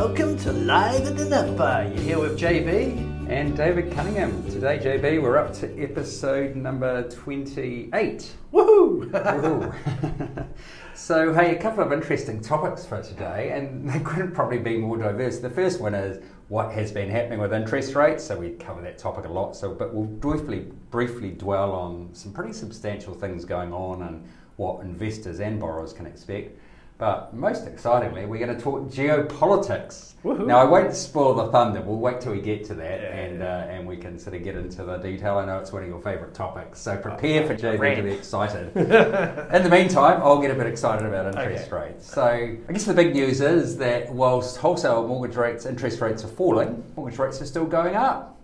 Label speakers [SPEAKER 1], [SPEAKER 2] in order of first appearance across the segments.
[SPEAKER 1] Welcome to Live in the Number. You're here with JB.
[SPEAKER 2] And David Cunningham. Today, JB, we're up to episode number 28.
[SPEAKER 1] Woohoo!
[SPEAKER 2] Woohoo. so, hey, a couple of interesting topics for today, and they couldn't probably be more diverse. The first one is what has been happening with interest rates. So, we cover that topic a lot. So, but we'll briefly, briefly dwell on some pretty substantial things going on and what investors and borrowers can expect. But most excitingly, we're going to talk geopolitics.
[SPEAKER 1] Woohoo.
[SPEAKER 2] Now, I won't spoil the thunder. We'll wait till we get to that,
[SPEAKER 1] Yeah.
[SPEAKER 2] and uh, and we can sort of get into the detail. I know it's one of your favourite topics, so prepare for JB to be excited. In the meantime, I'll get a bit excited about interest
[SPEAKER 1] Okay.
[SPEAKER 2] rates. So, I guess the big news is that whilst wholesale mortgage rates, interest rates are falling, mortgage rates are still going up.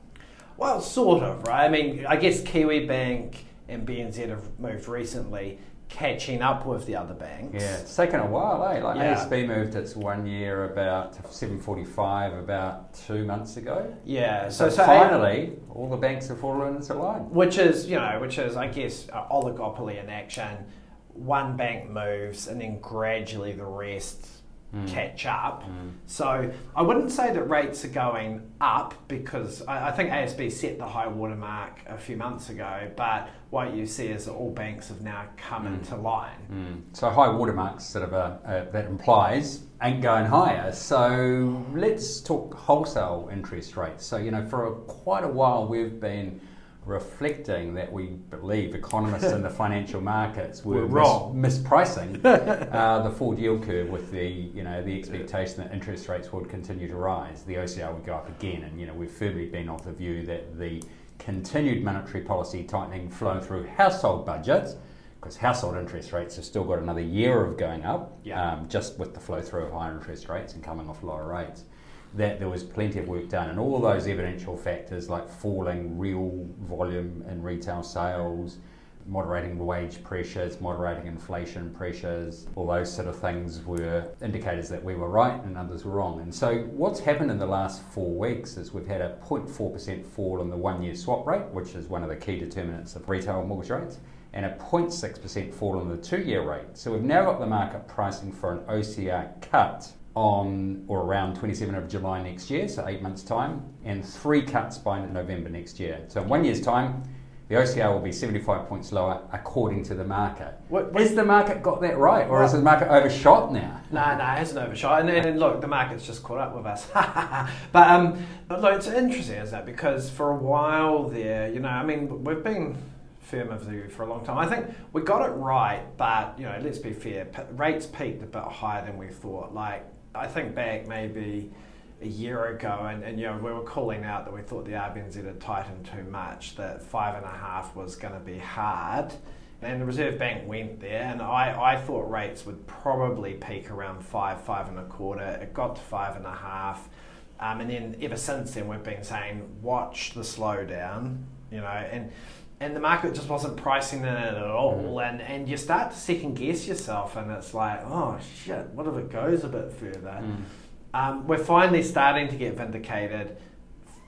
[SPEAKER 1] Well, sort of, right? I mean, I guess Kiwibank and BNZ have moved recently, catching up with the other banks.
[SPEAKER 2] Yeah, it's taken a while, eh? Like
[SPEAKER 1] Yeah.
[SPEAKER 2] ASB moved its one year about 745 about two months ago.
[SPEAKER 1] Yeah.
[SPEAKER 2] So,
[SPEAKER 1] So, so
[SPEAKER 2] finally, all the banks have fallen into line.
[SPEAKER 1] which is you know which is i guess oligopoly in action one bank moves and then gradually the rest catch up mm. Mm. so i wouldn't say that rates are going up because I, I think asb set the high water mark a few months ago but what you see is that all banks have now come mm. into line
[SPEAKER 2] Mm. So high water marks sort of a, a, that implies ain't going higher. So let's talk wholesale interest rates. So you know, for a, quite a while we've been reflecting that we believe economists in the financial markets were
[SPEAKER 1] Were wrong.
[SPEAKER 2] mis- mispricing uh, the forward yield curve with the you know the expectation that interest rates would continue to rise. The OCR would go up again, and you know we've firmly been of the view that the continued monetary policy tightening flow through household budgets because household interest rates have still got another year of going up,
[SPEAKER 1] Yeah.
[SPEAKER 2] um, just with the flow through of higher interest rates and coming off lower rates. That there was plenty of work done, and all those evidential factors like falling real volume in retail sales, moderating wage pressures, moderating inflation pressures, all those sort of things were indicators that we were right and others were wrong. And so, what's happened in the last four weeks is we've had a 0.4% fall in the one year swap rate, which is one of the key determinants of retail mortgage rates, and a 0.6% fall in the two year rate. So, we've now got the market pricing for an OCR cut on or around 27 of July next year, so eight months' time, and three cuts by November next year. So, in one year's time, the OCR will be 75 points lower according to the market.
[SPEAKER 1] What- what-
[SPEAKER 2] Has the market got that right, or has the market overshot now?
[SPEAKER 1] No, no, it hasn't overshot. And, and look, the market's just caught up with us. but um, but look, it's interesting, isn't it? Because for a while there, you know, I mean, we've been firm of the view for a long time. I think we got it right, but you know, let's be fair. P- rates peaked a bit higher than we thought. Like I think back maybe a year ago, and, and you know, we were calling out that we thought the RBNZ had tightened too much. That five and a half was going to be hard. And the Reserve Bank went there, and I, I thought rates would probably peak around five, five and a quarter. It got to five and a half. Um, and then ever since then, we've been saying, watch the slowdown, you know, and and the market just wasn't pricing in it at all. And, and you start to second guess yourself, and it's like, oh shit, what if it goes a bit further? Um, we're finally starting to get vindicated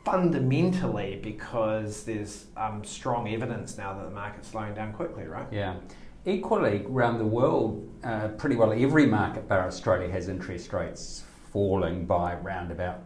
[SPEAKER 1] fundamentally because there's um, strong evidence now that the market's slowing down quickly, right?
[SPEAKER 2] Yeah. Equally, around the world, uh, pretty well every market bar Australia has interest rates falling by around about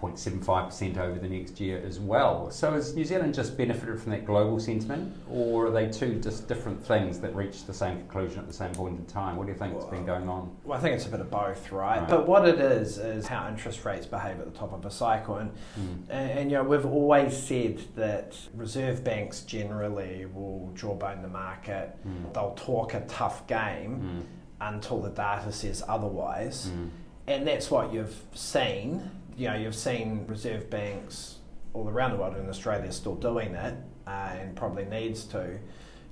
[SPEAKER 2] 0.75% over the next year as well. So has New Zealand just benefited from that global sentiment, or are they two just different things that reach the same conclusion at the same point in time? What do you think has been going on?
[SPEAKER 1] Well, I think it's a bit of both, right?
[SPEAKER 2] Right.
[SPEAKER 1] But what it is is how interest rates behave at the top of a cycle, and,
[SPEAKER 2] Mm.
[SPEAKER 1] and and you know we've always said that reserve banks generally will jawbone the market.
[SPEAKER 2] Mm.
[SPEAKER 1] They'll talk a tough game
[SPEAKER 2] Mm.
[SPEAKER 1] until the data says otherwise,
[SPEAKER 2] Mm.
[SPEAKER 1] and that's what you've seen. You know, you've seen reserve banks all around the world, and Australia still doing it, uh, and probably needs to,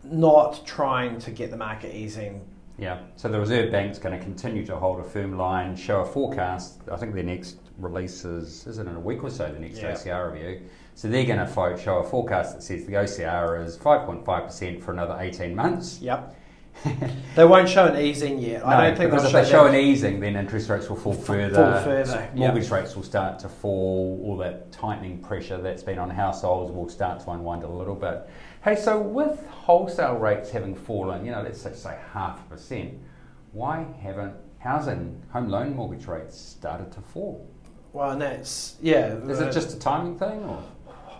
[SPEAKER 1] not trying to get the market easing
[SPEAKER 2] Yeah, so the Reserve Bank's going to continue to hold a firm line, show a forecast. I think their next release is, is it in a week or so, the next
[SPEAKER 1] Yeah.
[SPEAKER 2] OCR review. So they're going to show a forecast that says the OCR is 5.5% for another 18 months.
[SPEAKER 1] Yep. they won't show an easing yet. I don't think
[SPEAKER 2] because if they show an easing, then interest rates will fall
[SPEAKER 1] Fall
[SPEAKER 2] further.
[SPEAKER 1] further,
[SPEAKER 2] Mortgage
[SPEAKER 1] yeah.
[SPEAKER 2] rates will start to fall. All that tightening pressure that's been on households will start to unwind a little bit. Hey, so with wholesale rates having fallen, you know, let's say, say half a percent, why haven't housing home loan mortgage rates started to fall?
[SPEAKER 1] Well, and that's yeah.
[SPEAKER 2] Is it uh, just a timing thing, or?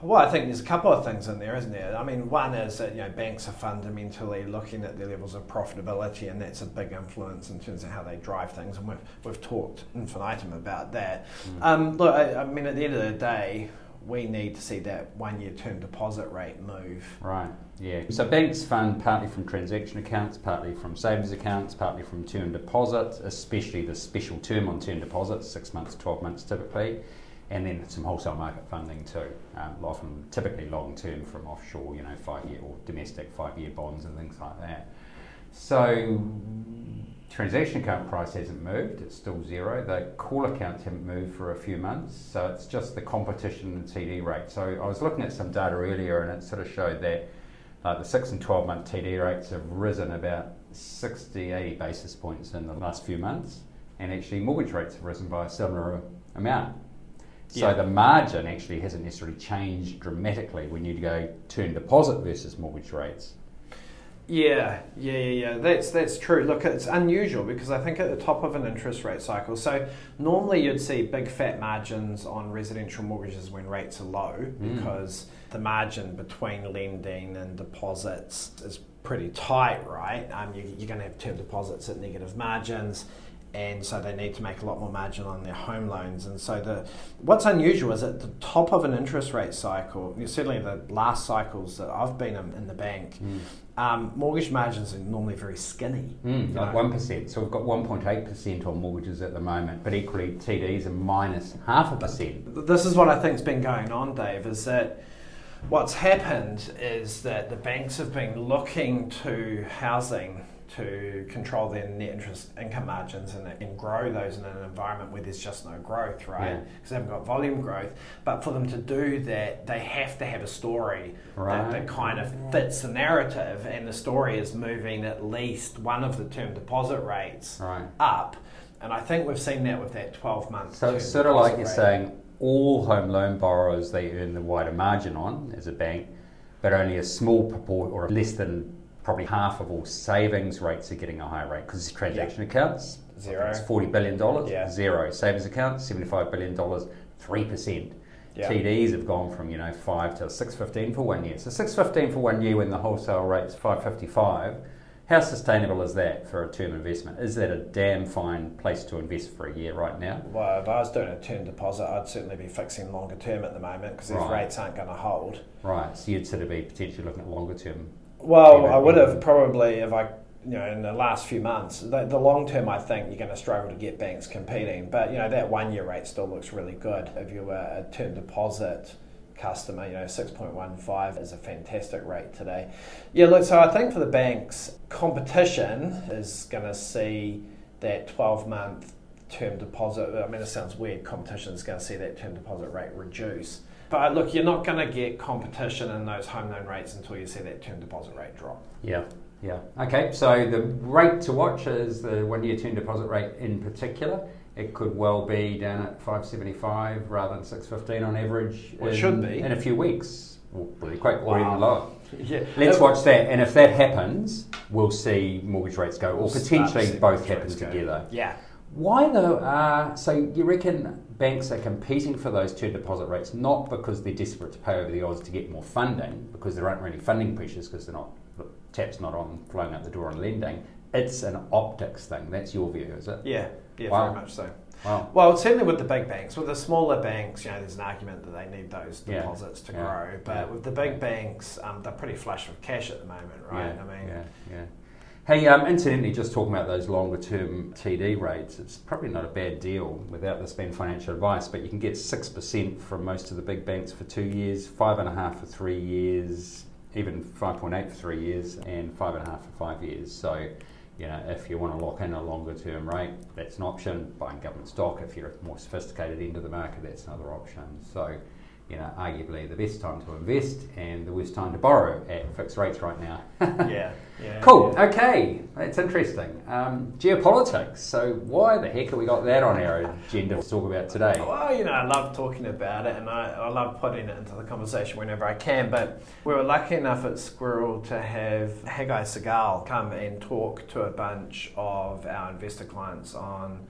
[SPEAKER 1] Well, I think there's a couple of things in there, isn't there? I mean, one is that you know banks are fundamentally looking at their levels of profitability, and that's a big influence in terms of how they drive things. And we've we've talked infinitum about that. Mm. Um, look, I, I, mean, at the end of the day, we need to see that one-year term deposit rate move.
[SPEAKER 2] Right. Yeah. So banks fund partly from transaction accounts, partly from savings accounts, partly from term deposits, especially the special term on term deposits, six months, twelve months typically and then some wholesale market funding too, um, often typically long term from offshore, you know, five year or domestic five year bonds and things like that. So transaction account price hasn't moved, it's still zero. The call accounts haven't moved for a few months, so it's just the competition and TD rate. So I was looking at some data earlier and it sort of showed that the 6 and 12 month TD rates have risen about 60, 80 basis points in the last few months, and actually mortgage rates have risen by a similar amount. So yeah. the margin actually hasn't necessarily changed dramatically when you go term deposit versus mortgage rates.
[SPEAKER 1] Yeah, yeah, yeah, yeah. That's that's true. Look, it's unusual because I think at the top of an interest rate cycle, so normally you'd see big fat margins on residential mortgages when rates are low mm. because the margin between lending and deposits is pretty tight, right? Um, you, you're going to have term deposits at negative margins and so they need to make a lot more margin on their home loans. And so the what's unusual is at the top of an interest rate cycle, certainly the last cycles that I've been in, in the bank, mm. um, mortgage margins are normally very skinny.
[SPEAKER 2] Mm, like one percent. So we've got one point eight percent on mortgages at the moment, but equally TDs are minus half a percent.
[SPEAKER 1] This is what I think's been going on, Dave. Is that what's happened is that the banks have been looking to housing to control their net interest income margins and, and grow those in an environment where there's just no growth, right? Because yeah. they haven't got volume growth. But for them to do that, they have to have a story right. that, that, kind of fits the narrative, and the story is moving at least one of the term deposit rates right. up. And I think we've seen that with that 12 months.
[SPEAKER 2] So it's sort of like you're saying all home loan borrowers they earn the wider margin on as a bank, but only a small proportion or less than probably half of all savings rates are getting a higher rate because it's transaction yeah. accounts.
[SPEAKER 1] Zero.
[SPEAKER 2] It's $40 billion. Yeah. Zero. Savings accounts, $75 billion, 3%. Yeah. TDs have gone from, you know, 5 to 615 for one year. So 615 for one year when the wholesale rate's 555. How sustainable is that for a term investment? Is that a damn fine place to invest for a year right now?
[SPEAKER 1] Well, if I was doing a term deposit, I'd certainly be fixing longer term at the moment because these right. rates aren't going to hold.
[SPEAKER 2] Right, so you'd sort of be potentially looking at longer term
[SPEAKER 1] well, I would have probably if I, you know, in the last few months. The, the long term, I think you're going to struggle to get banks competing. But you know, that one year rate still looks really good. If you were a term deposit customer, you know, six point one five is a fantastic rate today. Yeah, look. So I think for the banks, competition is going to see that twelve month term deposit. I mean, it sounds weird. Competition is going to see that term deposit rate reduce. But uh, look, you're not going to get competition in those home loan rates until you see that term deposit rate drop.
[SPEAKER 2] Yeah. Yeah. Okay. So the rate to watch is the one-year term deposit rate in particular. It could well be down at 575 rather than 615 on average.
[SPEAKER 1] Well,
[SPEAKER 2] in,
[SPEAKER 1] it should be
[SPEAKER 2] in a few weeks. Really quite, or even lower. Yeah. Let's watch that, and if that happens, we'll see mortgage rates go, or potentially both happen together.
[SPEAKER 1] Yeah.
[SPEAKER 2] Why though? Uh, so you reckon banks are competing for those term deposit rates not because they're desperate to pay over the odds to get more funding, because there aren't really funding pressures because they're not taps not on flowing out the door on lending. It's an optics thing. That's your view, is it?
[SPEAKER 1] Yeah, yeah, wow. very much so. Wow. Well, certainly with the big banks, with the smaller banks, you know, there's an argument that they need those deposits yeah. to yeah. grow. But yeah. with the big banks, um, they're pretty flush with cash at the moment, right?
[SPEAKER 2] I mean, yeah, yeah. Hey, um, incidentally, just talking about those longer term TD rates, it's probably not a bad deal without this being financial advice, but you can get 6% from most of the big banks for two years, 5.5 for three years, even 5.8 for three years, and 5.5 for five years. So, you know, if you want to lock in a longer term rate, that's an option. Buying government stock, if you're a more sophisticated end of the market, that's another option. So, you know, arguably the best time to invest and the worst time to borrow at fixed rates right now.
[SPEAKER 1] yeah, yeah.
[SPEAKER 2] Cool.
[SPEAKER 1] Yeah.
[SPEAKER 2] Okay, that's interesting. Um, geopolitics. So why the heck have we got that on our agenda to talk about today?
[SPEAKER 1] Well, you know, I love talking about it and I, I love putting it into the conversation whenever I can. But we were lucky enough at Squirrel to have Haggai Segal come and talk to a bunch of our investor clients on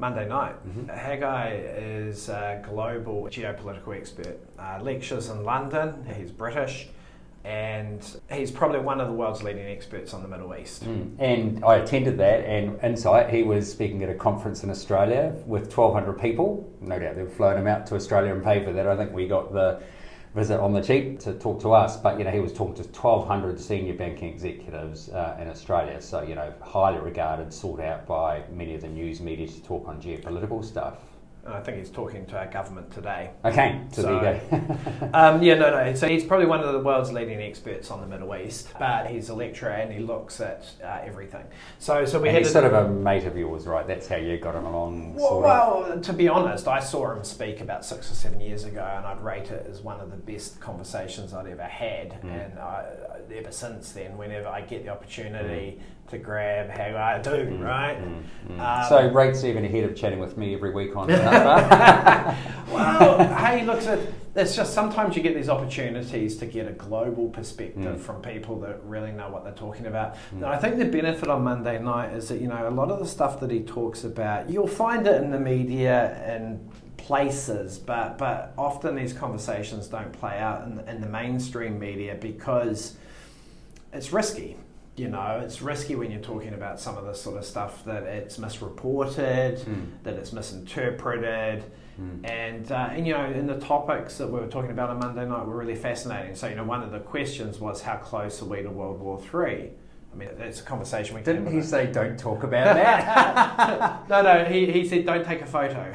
[SPEAKER 1] Monday night. Mm-hmm. Haggai is a global geopolitical expert. Uh, lectures in London. He's British and he's probably one of the world's leading experts on the Middle East.
[SPEAKER 2] Mm. And I attended that, and Insight, he was speaking at a conference in Australia with 1,200 people. No doubt they've flown him out to Australia and paid for that. I think we got the visit on the cheap to talk to us, but you know he was talking to 1,200 senior banking executives uh, in Australia. So you know highly regarded, sought out by many of the news media to talk on geopolitical stuff.
[SPEAKER 1] I think he's talking to our government today.
[SPEAKER 2] Okay, so, so there you
[SPEAKER 1] go. um, yeah, no, no. So he's probably one of the world's leading experts on the Middle East, but he's a lecturer and he looks at uh, everything. So, so we
[SPEAKER 2] and
[SPEAKER 1] had
[SPEAKER 2] he's sort of a mate of yours, right? That's how you got him along.
[SPEAKER 1] Well, well, to be honest, I saw him speak about six or seven years ago, and I'd rate it as one of the best conversations I'd ever had. Mm. And I, ever since then, whenever I get the opportunity mm to grab how I do, mm, right? Mm,
[SPEAKER 2] mm. Um, so rates even ahead of chatting with me every week on
[SPEAKER 1] Well, hey, look, it's just sometimes you get these opportunities to get a global perspective mm. from people that really know what they're talking about. Mm. I think the benefit on Monday night is that, you know, a lot of the stuff that he talks about, you'll find it in the media and places, but, but often these conversations don't play out in, in the mainstream media because it's risky you know, it's risky when you're talking about some of this sort of stuff that it's misreported, mm. that it's misinterpreted. Mm. And, uh, and, you know, in the topics that we were talking about on Monday night were really fascinating. So, you know, one of the questions was how close are we to World War Three? I mean, it's a conversation we
[SPEAKER 2] didn't. He say don't talk about that.
[SPEAKER 1] no, no. He, he said don't take a photo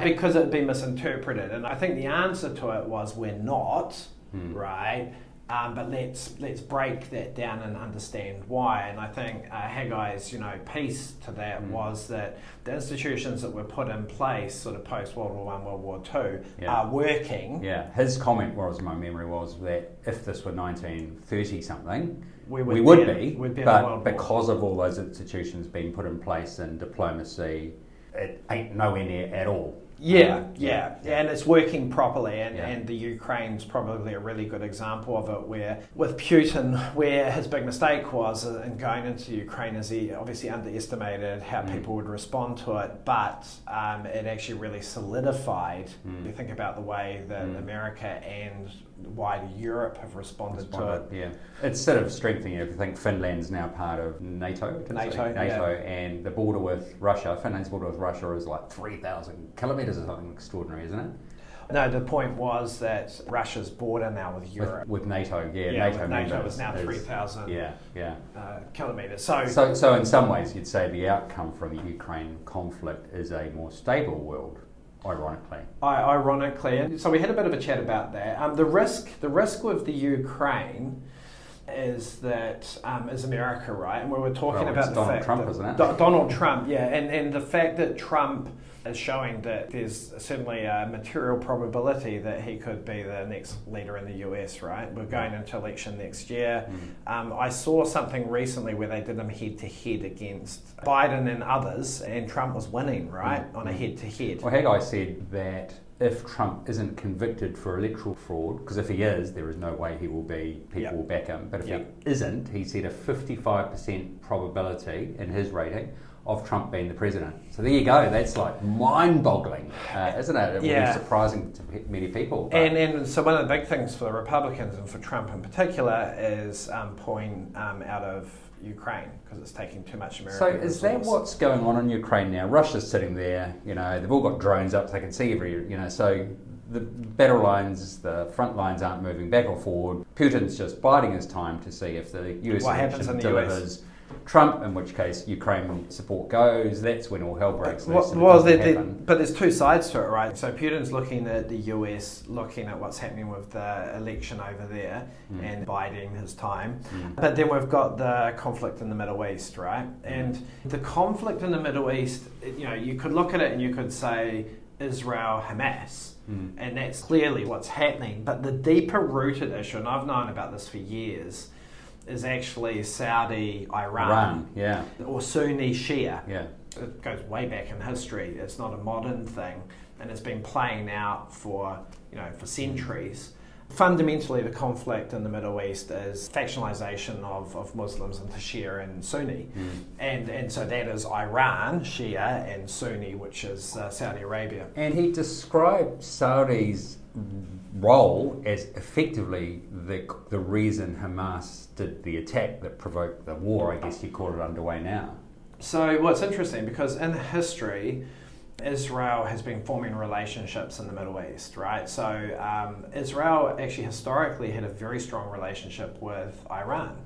[SPEAKER 1] because it'd be misinterpreted. And I think the answer to it was we're not, mm. right? Um, but let's let's break that down and understand why. And I think uh, Haggai's you know piece to that mm. was that the institutions that were put in place, sort of post World War One, World War Two, yeah. are working.
[SPEAKER 2] Yeah, his comment was my memory was that if this were 1930 something, we would, we would be, be, be but because of all those institutions being put in place and diplomacy, it ain't nowhere near at all
[SPEAKER 1] yeah, yeah, yeah, and it's working properly, and, yeah. and the Ukraine's probably a really good example of it. Where with Putin, where his big mistake was in going into Ukraine, is he obviously underestimated how mm. people would respond to it, but um, it actually really solidified. Mm. You think about the way that mm. America and wider Europe have responded, responded,
[SPEAKER 2] to it. Yeah, it's sort of strengthening everything. Finland's now part of NATO.
[SPEAKER 1] NATO,
[SPEAKER 2] NATO, yeah. and the border with Russia. Finland's border with Russia is like three thousand kilometres or something extraordinary, isn't it?
[SPEAKER 1] No, the point was that Russia's border now with Europe.
[SPEAKER 2] With, with NATO, yeah,
[SPEAKER 1] yeah
[SPEAKER 2] NATO,
[SPEAKER 1] NATO is now 3,000
[SPEAKER 2] yeah, yeah. Uh,
[SPEAKER 1] kilometres. So,
[SPEAKER 2] so, so, in some ways, you'd say the outcome from the Ukraine conflict is a more stable world ironically.
[SPEAKER 1] I, ironically, so we had a bit of a chat about that. Um, the risk, the risk with the Ukraine is that um, is America, right? And we were talking
[SPEAKER 2] well,
[SPEAKER 1] about the
[SPEAKER 2] Donald Trump,
[SPEAKER 1] that
[SPEAKER 2] isn't it?
[SPEAKER 1] Do- Donald Trump, yeah, and and the fact that Trump is showing that there's certainly a material probability that he could be the next leader in the US, right? We're going into election next year. Mm. Um, I saw something recently where they did him head to head against Biden and others, and Trump was winning, right, mm. on a head to head.
[SPEAKER 2] Well, Haggai said that if Trump isn't convicted for electoral fraud, because if he is, there is no way he will be, people yep. will back him. But if yep. he isn't, he said a 55% probability in his rating of Trump being the president. So there you go. That's like mind-boggling, uh, isn't it? It yeah. will be surprising to many people.
[SPEAKER 1] And, and so one of the big things for the Republicans and for Trump in particular is um, pulling um, out of Ukraine because it's taking too much American.
[SPEAKER 2] So is
[SPEAKER 1] resource.
[SPEAKER 2] that what's going on in Ukraine now? Russia's sitting there. You know, they've all got drones up, so they can see every. You know, so the battle lines, the front lines aren't moving back or forward. Putin's just biding his time to see if the US
[SPEAKER 1] what happens in the
[SPEAKER 2] delivers. US? Trump, in which case Ukraine support goes, that's when all hell breaks
[SPEAKER 1] loose. Well, well but there's two sides to it, right? So Putin's looking at the US, looking at what's happening with the election over there mm. and biding his time. Mm. But then we've got the conflict in the Middle East, right? And the conflict in the Middle East, you know, you could look at it and you could say Israel, Hamas. Mm. And that's clearly what's happening. But the deeper rooted issue, and I've known about this for years, is actually Saudi Iran,
[SPEAKER 2] Iran yeah,
[SPEAKER 1] or Sunni Shia.
[SPEAKER 2] Yeah,
[SPEAKER 1] it goes way back in history. It's not a modern thing, and it's been playing out for you know for centuries. fundamentally the conflict in the Middle East is factionalization of, of Muslims into Shia and Sunni.
[SPEAKER 2] Mm.
[SPEAKER 1] And, and so that is Iran, Shia, and Sunni, which is uh, Saudi Arabia.
[SPEAKER 2] And he described Saudi's role as effectively the, the reason Hamas did the attack that provoked the war, I guess you call it underway now.
[SPEAKER 1] So, what's interesting because in history, Israel has been forming relationships in the Middle East, right? So, um, Israel actually historically had a very strong relationship with Iran.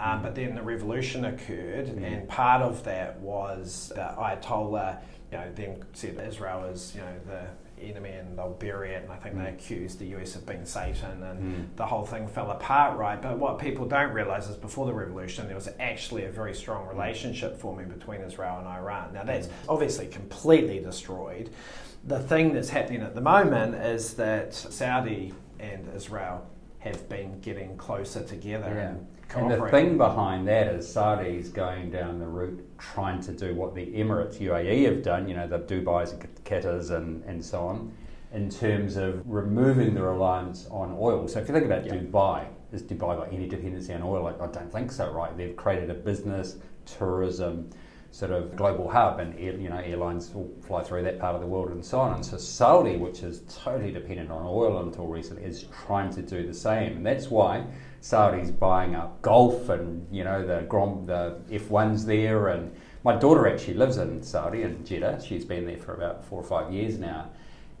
[SPEAKER 1] Um, but then the revolution occurred, mm. and part of that was the Ayatollah, you know, then said Israel is, you know, the enemy and they'll bury it. And I think mm. they accused the US of being Satan, and mm. the whole thing fell apart, right? But what people don't realize is before the revolution, there was actually a very strong relationship forming between Israel and Iran. Now, that's mm. obviously completely destroyed. The thing that's happening at the moment is that Saudi and Israel have been getting closer together
[SPEAKER 2] yeah. and and the thing behind that is Saudi's going down the route trying to do what the Emirates, UAE, have done, you know, the Dubai's and Qatars and, and so on, in terms of removing the reliance on oil. So if you think about yeah. Dubai, is Dubai got any dependency on oil? Like, I don't think so, right? They've created a business, tourism, sort of global hub, and air, you know airlines will fly through that part of the world and so on. And so Saudi, which is totally dependent on oil until recently, is trying to do the same, and that's why Saudi's buying up golf and you know the Grom, the F1's there. And my daughter actually lives in Saudi in Jeddah. She's been there for about four or five years now,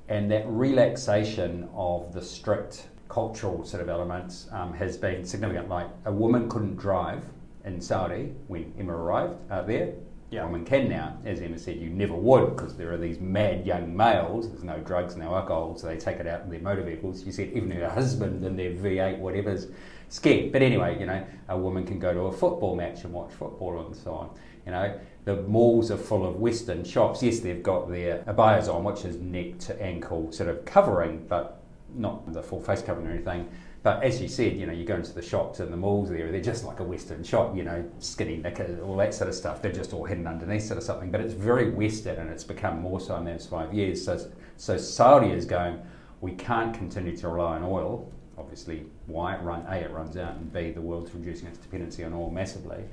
[SPEAKER 2] and that relaxation of the strict cultural sort of elements um, has been significant. Like a woman couldn't drive in Saudi when Emma arrived uh, there yeah. women can now. As Emma said, you never would because there are these mad young males. There's no drugs, no alcohol, so they take it out in their motor vehicles. You said even their husband and their V8, whatever's scared. But anyway, you know, a woman can go to a football match and watch football and so on. You know, the malls are full of Western shops. Yes, they've got their abayas on, which is neck to ankle sort of covering, but not the full face covering or anything. But as you said, you know, you go into the shops and the malls there, they're just like a Western shop, you know, skinny knickers, all that sort of stuff. They're just all hidden underneath sort of something. But it's very Western and it's become more so in those five years. So, so Saudi is going, we can't continue to rely on oil. Obviously, why? It run, A, it runs out, and B, the world's reducing its dependency on oil massively.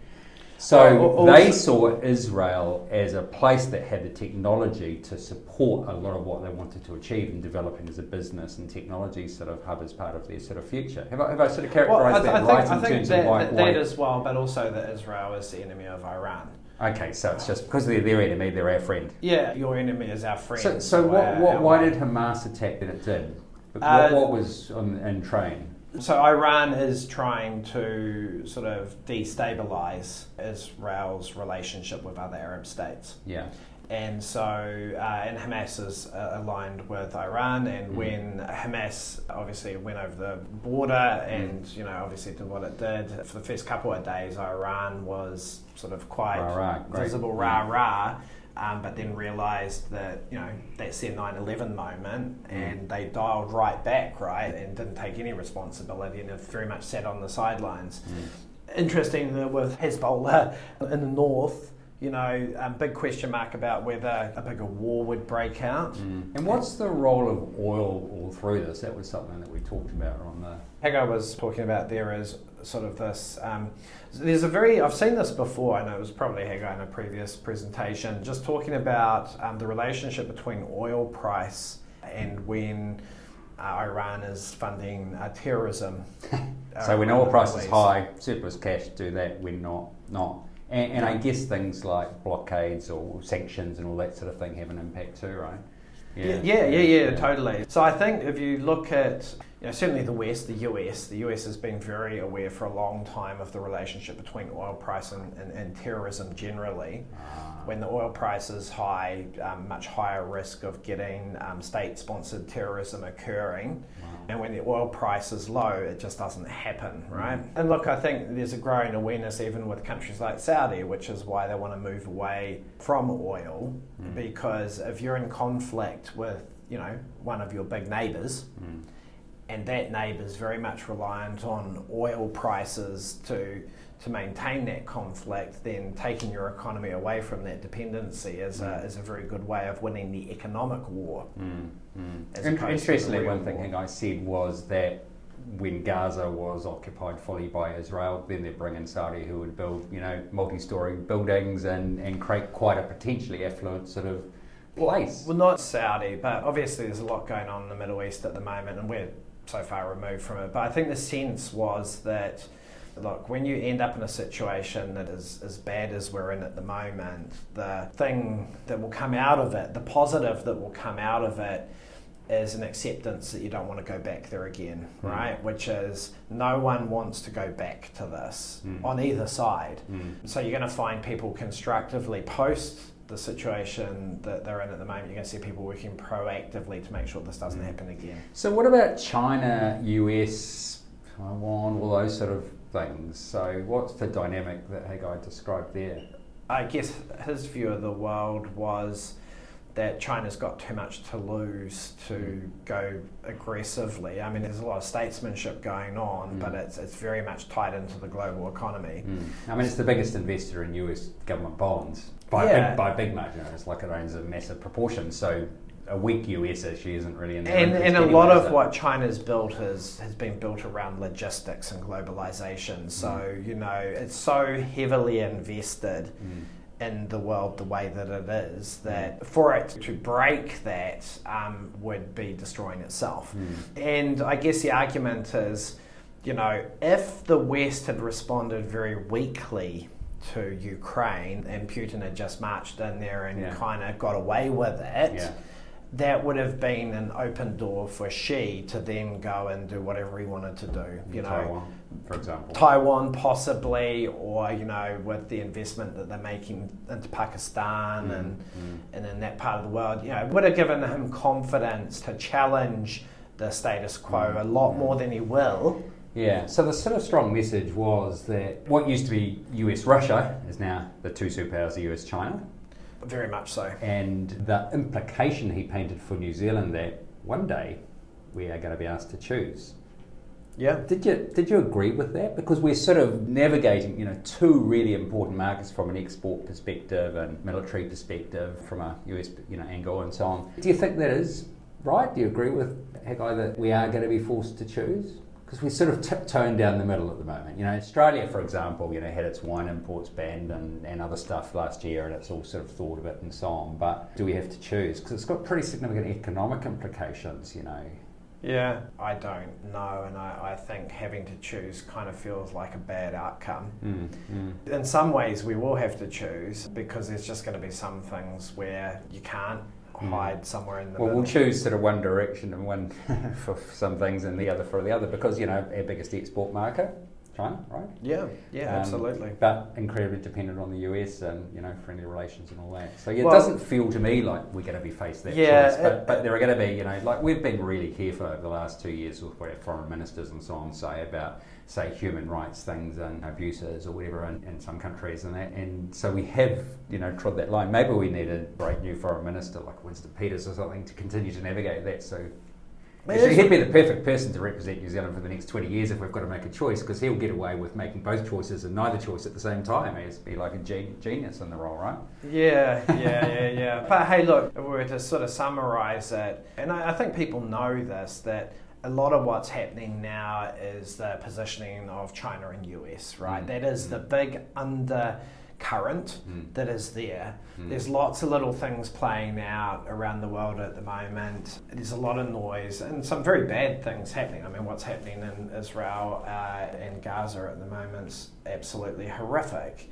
[SPEAKER 2] So they saw Israel as a place that had the technology to support a lot of what they wanted to achieve in developing as a business and technology sort of hub as part of their sort of future. Have I, have I sort of characterised well, that
[SPEAKER 1] right
[SPEAKER 2] think,
[SPEAKER 1] in terms that, of why, that, that as well, but also that Israel is the enemy of Iran.
[SPEAKER 2] Okay, so it's just because they're their enemy, they're our friend.
[SPEAKER 1] Yeah, your enemy is our friend.
[SPEAKER 2] So, so what, what, why did Hamas attack that it did? Uh, what, what was on, in train?
[SPEAKER 1] So Iran is trying to sort of destabilize Israel's relationship with other Arab states.
[SPEAKER 2] Yeah.
[SPEAKER 1] And so, uh, and Hamas is uh, aligned with Iran. And mm. when Hamas obviously went over the border and, mm. you know, obviously did what it did, for the first couple of days, Iran was sort of quite rah, rah, visible rah rah um, but then realised that you know that's their 9/11 moment, mm. and they dialed right back, right, and didn't take any responsibility, and have very much sat on the sidelines. Mm. Interesting that with Hezbollah in the north. You know, um, big question mark about whether a bigger war would break out.
[SPEAKER 2] Mm. And what's the role of oil all through this? That was something that we talked about on the.
[SPEAKER 1] Haggai was talking about there is sort of this. Um, there's a very, I've seen this before, and it was probably Haggai in a previous presentation, just talking about um, the relationship between oil price and when uh, Iran is funding uh, terrorism.
[SPEAKER 2] so when oil price is high, surplus cash do that, when not, not. And, and I guess things like blockades or sanctions and all that sort of thing have an impact too, right?
[SPEAKER 1] Yeah, yeah, yeah, yeah, yeah, totally. So I think if you look at you know, certainly the West, the US, the US has been very aware for a long time of the relationship between oil price and, and, and terrorism generally. Ah. When the oil price is high, um, much higher risk of getting um, state sponsored terrorism occurring. Wow. And when the oil price is low, it just doesn't happen, mm. right? Mm. And look, I think there's a growing awareness even with countries like Saudi, which is why they want to move away from oil, mm. because if you're in conflict with, you know, one of your big neighbors, mm and that neighbour is very much reliant on oil prices to to maintain that conflict, then taking your economy away from that dependency is, a, is a very good way of winning the economic war.
[SPEAKER 2] Mm, mm.
[SPEAKER 1] As
[SPEAKER 2] In-
[SPEAKER 1] opposed to the
[SPEAKER 2] Interestingly, one thing
[SPEAKER 1] war.
[SPEAKER 2] I said was that when Gaza was occupied fully by Israel, then they'd bring in Saudi who would build, you know, multi-story buildings and, and create quite a potentially affluent sort of place.
[SPEAKER 1] Well, not Saudi, but obviously there's a lot going on in the Middle East at the moment, and we're so far removed from it. But I think the sense was that, look, when you end up in a situation that is as bad as we're in at the moment, the thing that will come out of it, the positive that will come out of it, is an acceptance that you don't want to go back there again,
[SPEAKER 2] Mm.
[SPEAKER 1] right? Which is no one wants to go back to this
[SPEAKER 2] Mm.
[SPEAKER 1] on either side.
[SPEAKER 2] Mm.
[SPEAKER 1] So you're going to find people constructively post the situation that they're in at the moment. You're going to see people working proactively to make sure this doesn't happen again.
[SPEAKER 2] So, what about China, US, Taiwan, all those sort of things? So, what's the dynamic that Haggai described there?
[SPEAKER 1] I guess his view of the world was that China's got too much to lose to go aggressively. I mean, there's a lot of statesmanship going on,
[SPEAKER 2] Mm.
[SPEAKER 1] but it's, it's very much tied into the global economy.
[SPEAKER 2] Mm. I mean, it's the biggest investor in US government bonds by,
[SPEAKER 1] Yeah.
[SPEAKER 2] big, by big margin. It's like it owns a massive proportion. So, a weak US issue isn't really in their
[SPEAKER 1] And, and a lot of
[SPEAKER 2] it?
[SPEAKER 1] what China's built has, has been built around logistics and globalization. So,
[SPEAKER 2] Mm.
[SPEAKER 1] you know, it's so heavily invested
[SPEAKER 2] Mm.
[SPEAKER 1] in the world the way that it is that for it to break that um, would be destroying itself.
[SPEAKER 2] Mm.
[SPEAKER 1] And I guess the argument is, you know, if the West had responded very weakly to Ukraine and Putin had just marched in there and
[SPEAKER 2] Yeah.
[SPEAKER 1] kind of got away with it,
[SPEAKER 2] Yeah.
[SPEAKER 1] that would have been an open door for Xi to then go and do whatever he wanted to do. You know,
[SPEAKER 2] Taiwan, for example.
[SPEAKER 1] Taiwan possibly, or you know, with the investment that they're making into Pakistan
[SPEAKER 2] Mm,
[SPEAKER 1] and
[SPEAKER 2] mm.
[SPEAKER 1] and in that part of the world, you know, it would have given him confidence to challenge the status quo
[SPEAKER 2] Mm.
[SPEAKER 1] a lot more than he will.
[SPEAKER 2] Yeah, so the sort of strong message was that what used to be US Russia is now the two superpowers of US China.
[SPEAKER 1] Very much so.
[SPEAKER 2] And the implication he painted for New Zealand that one day we are going to be asked to choose.
[SPEAKER 1] Yeah.
[SPEAKER 2] Did you did you agree with that? Because we're sort of navigating, you know, two really important markets from an export perspective and military perspective from a US, you know, angle and so on. Do you think that is right? Do you agree with Haggai that we are going to be forced to choose? Because we're sort of tiptoeing down the middle at the moment. You know, Australia, for example, you know, had its wine imports banned and, and other stuff last year, and it's all sort of thought of it and so on. But do we have to choose? Because it's got pretty significant economic implications. You know.
[SPEAKER 1] Yeah. I don't know, and I, I think having to choose kind of feels like a bad outcome.
[SPEAKER 2] Mm, mm.
[SPEAKER 1] In some ways, we will have to choose because there's just going to be some things where you can't. Hide somewhere in the
[SPEAKER 2] Well,
[SPEAKER 1] middle.
[SPEAKER 2] we'll choose sort of one direction and one for some things and the other for the other because, you know, our biggest export market, China, right?
[SPEAKER 1] Yeah, yeah,
[SPEAKER 2] Um,
[SPEAKER 1] absolutely.
[SPEAKER 2] But incredibly dependent on the US and, you know, friendly relations and all that. So yeah, it doesn't feel to me like we're going to be faced that
[SPEAKER 1] Yeah,
[SPEAKER 2] choice. But,
[SPEAKER 1] it-
[SPEAKER 2] but there are going to be, you know, like we've been really careful over the last two years with what our foreign ministers and so on say about, say, human rights things and abuses or whatever in, in some countries and that. And so we have, you know, trod that line. Maybe we need a great new foreign minister like Winston Peters or something to continue to navigate that. So Actually, he'd be the perfect person to represent New Zealand for the next 20 years if we've got to make a choice, because he'll get away with making both choices and neither choice at the same time. He'd be like a gen- genius in the role, right?
[SPEAKER 1] Yeah, yeah, yeah, yeah. But hey, look, if we were to sort of summarize it, and I, I think people know this, that a lot of what's happening now is the positioning of China and US, right?
[SPEAKER 2] Mm.
[SPEAKER 1] That is the big undercurrent
[SPEAKER 2] Mm.
[SPEAKER 1] that is there.
[SPEAKER 2] Mm.
[SPEAKER 1] There's lots of little things playing out around the world at the moment. There's a lot of noise and some very bad things happening. I mean, what's happening in Israel uh, and Gaza at the moment's absolutely horrific.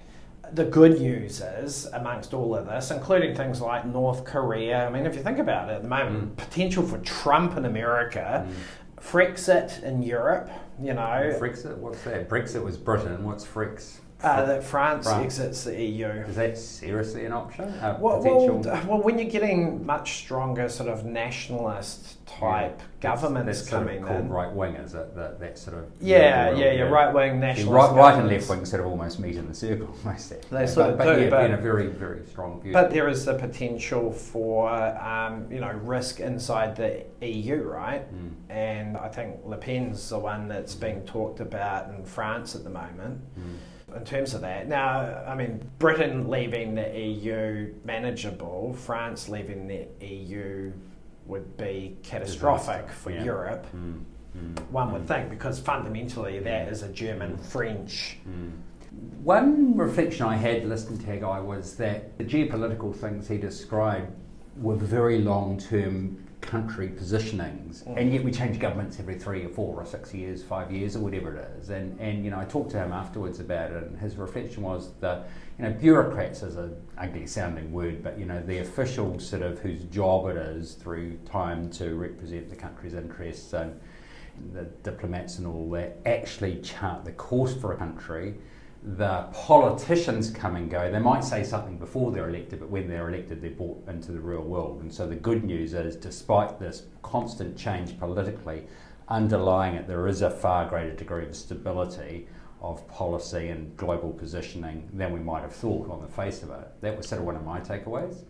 [SPEAKER 1] The good news is, amongst all of this, including things like North Korea, I mean, if you think about it at the moment,
[SPEAKER 2] Mm.
[SPEAKER 1] potential for Trump in America,
[SPEAKER 2] Mm.
[SPEAKER 1] Frexit in Europe, you know,
[SPEAKER 2] Frexit? What's that? Brexit was Britain. What's Frex?
[SPEAKER 1] Uh, that France,
[SPEAKER 2] France.
[SPEAKER 1] exits the EU.
[SPEAKER 2] Is that seriously an option?
[SPEAKER 1] Well,
[SPEAKER 2] potential?
[SPEAKER 1] well, well, when you're getting much stronger sort of nationalist type
[SPEAKER 2] Yeah.
[SPEAKER 1] governments
[SPEAKER 2] that's, that's
[SPEAKER 1] coming
[SPEAKER 2] sort of called
[SPEAKER 1] in.
[SPEAKER 2] right wing, is it? That, that sort of.
[SPEAKER 1] Yeah, yeah, yeah, right wing nationalist.
[SPEAKER 2] Right, right and left wing sort of almost meet in the circle, most of
[SPEAKER 1] They sort of
[SPEAKER 2] but,
[SPEAKER 1] do,
[SPEAKER 2] But yeah,
[SPEAKER 1] but-
[SPEAKER 2] in a very, very strong view.
[SPEAKER 1] But there is the potential for, um, you know, risk inside the EU, right?
[SPEAKER 2] Mm.
[SPEAKER 1] And I think Le Pen's the one that's being talked about in France at the moment.
[SPEAKER 2] Mm.
[SPEAKER 1] In terms of that. Now, I mean, Britain leaving the EU manageable, France leaving the EU would be catastrophic for
[SPEAKER 2] yeah.
[SPEAKER 1] Europe.
[SPEAKER 2] Mm, mm,
[SPEAKER 1] One would
[SPEAKER 2] mm.
[SPEAKER 1] think because fundamentally that is a German French.
[SPEAKER 2] Mm. One reflection I had listening to Guy was that the geopolitical things he described were very long term country positionings,
[SPEAKER 1] Mm.
[SPEAKER 2] and yet we change governments every three or four or six years, five years, or whatever it is. And and you know, I talked to him afterwards about it, and his reflection was that you know, bureaucrats is an ugly sounding word, but you know, the officials sort of whose job it is through time to represent the country's interests and the diplomats and all that actually chart the course for a country. The politicians come and go. They might say something before they're elected, but when they're elected, they're brought into the real world. And so the good news is, despite this constant change politically, underlying it, there is a far greater degree of stability of policy and global positioning than we might have thought on the face of it. That was sort of one of my takeaways.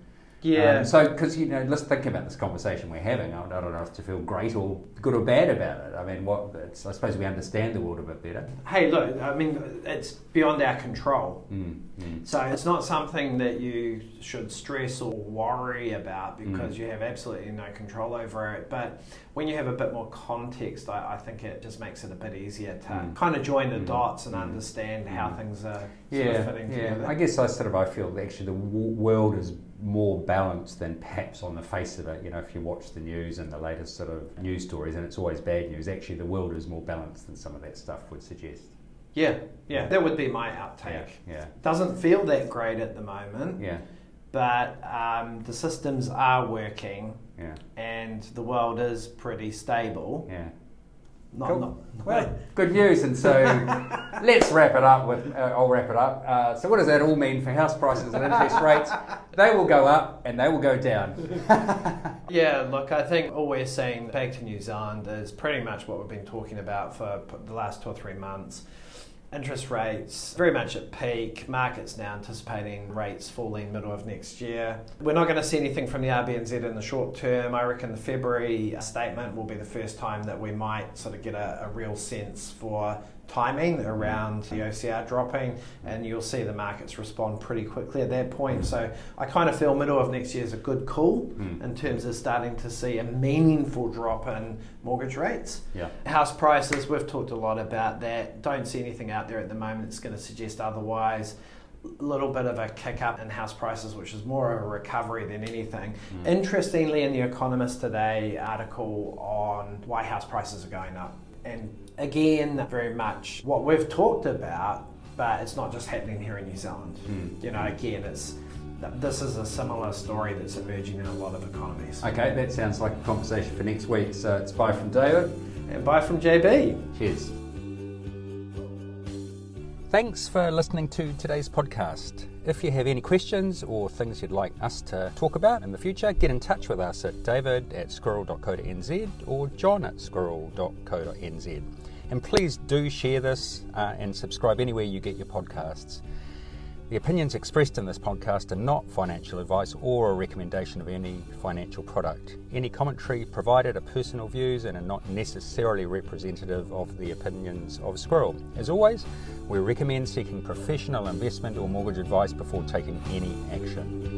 [SPEAKER 1] Yeah.
[SPEAKER 2] Um, so, because you know, let's think about this conversation we're having. I, I don't know if to feel great or good or bad about it. I mean, what? It's, I suppose we understand the world a bit better.
[SPEAKER 1] hey, look, I mean, it's beyond our control.
[SPEAKER 2] Mm, mm,
[SPEAKER 1] So it's not something that you should stress or worry about
[SPEAKER 2] Mm.
[SPEAKER 1] because you have absolutely no control over it. But when you have a bit more context, I, I think it just makes it a bit easier to
[SPEAKER 2] Mm.
[SPEAKER 1] kind of join the
[SPEAKER 2] Mm.
[SPEAKER 1] dots and
[SPEAKER 2] Mm.
[SPEAKER 1] understand how
[SPEAKER 2] Mm.
[SPEAKER 1] things are sort
[SPEAKER 2] Yeah,
[SPEAKER 1] of fitting
[SPEAKER 2] yeah.
[SPEAKER 1] together.
[SPEAKER 2] I guess I sort of I feel actually the w- world is more balanced than perhaps on the face of it. You know, if you watch the news and the latest sort of news stories, and it's always bad news. Actually, the world is more balanced than some of that stuff would suggest.
[SPEAKER 1] yeah, yeah, that would be my outtake.
[SPEAKER 2] Yeah,
[SPEAKER 1] Doesn't feel that great at the moment,
[SPEAKER 2] yeah,
[SPEAKER 1] but um, the systems are working
[SPEAKER 2] yeah,
[SPEAKER 1] and the world is pretty stable.
[SPEAKER 2] yeah.
[SPEAKER 1] Not,
[SPEAKER 2] Cool.
[SPEAKER 1] not,
[SPEAKER 2] Well, good news, and so let's wrap it up with. Uh, I'll wrap it up. Uh, so, what does that all mean for house prices and interest rates? They will go up and they will go down.
[SPEAKER 1] Yeah, look, I think all we're seeing back to New Zealand is pretty much what we've been talking about for the last two or three months. Interest rates very much at peak. Markets now anticipating rates falling middle of next year. We're not going to see anything from the RBNZ in the short term. I reckon the February statement will be the first time that we might sort of get a, a real sense for timing around the OCR dropping, and you'll see the markets respond pretty quickly at that point. So I kind of feel middle of next year is a good call
[SPEAKER 2] Mm.
[SPEAKER 1] in terms of starting to see a meaningful drop in mortgage rates.
[SPEAKER 2] Yeah.
[SPEAKER 1] House prices, we've talked a lot about that. Don't see anything out there at the moment that's going to suggest otherwise. A little bit of a kick up in house prices, which is more of a recovery than anything.
[SPEAKER 2] Mm.
[SPEAKER 1] Interestingly, in The Economist today, article on why house prices are going up. And again, very much what we've talked about, but it's not just happening here in New Zealand.
[SPEAKER 2] Mm.
[SPEAKER 1] You know, again, it's this is a similar story that's emerging in a lot of economies.
[SPEAKER 2] Okay, that sounds like a conversation for next week. So it's bye from David.
[SPEAKER 1] And bye from JB.
[SPEAKER 2] Cheers. Thanks for listening to today's podcast. If you have any questions or things you'd like us to talk about in the future, get in touch with us at david at squirrel.co.nz or john at squirrel.co.nz. And please do share this uh, and subscribe anywhere you get your podcasts. The opinions expressed in this podcast are not financial advice or a recommendation of any financial product. Any commentary provided are personal views and are not necessarily representative of the opinions of Squirrel. As always, we recommend seeking professional investment or mortgage advice before taking any action.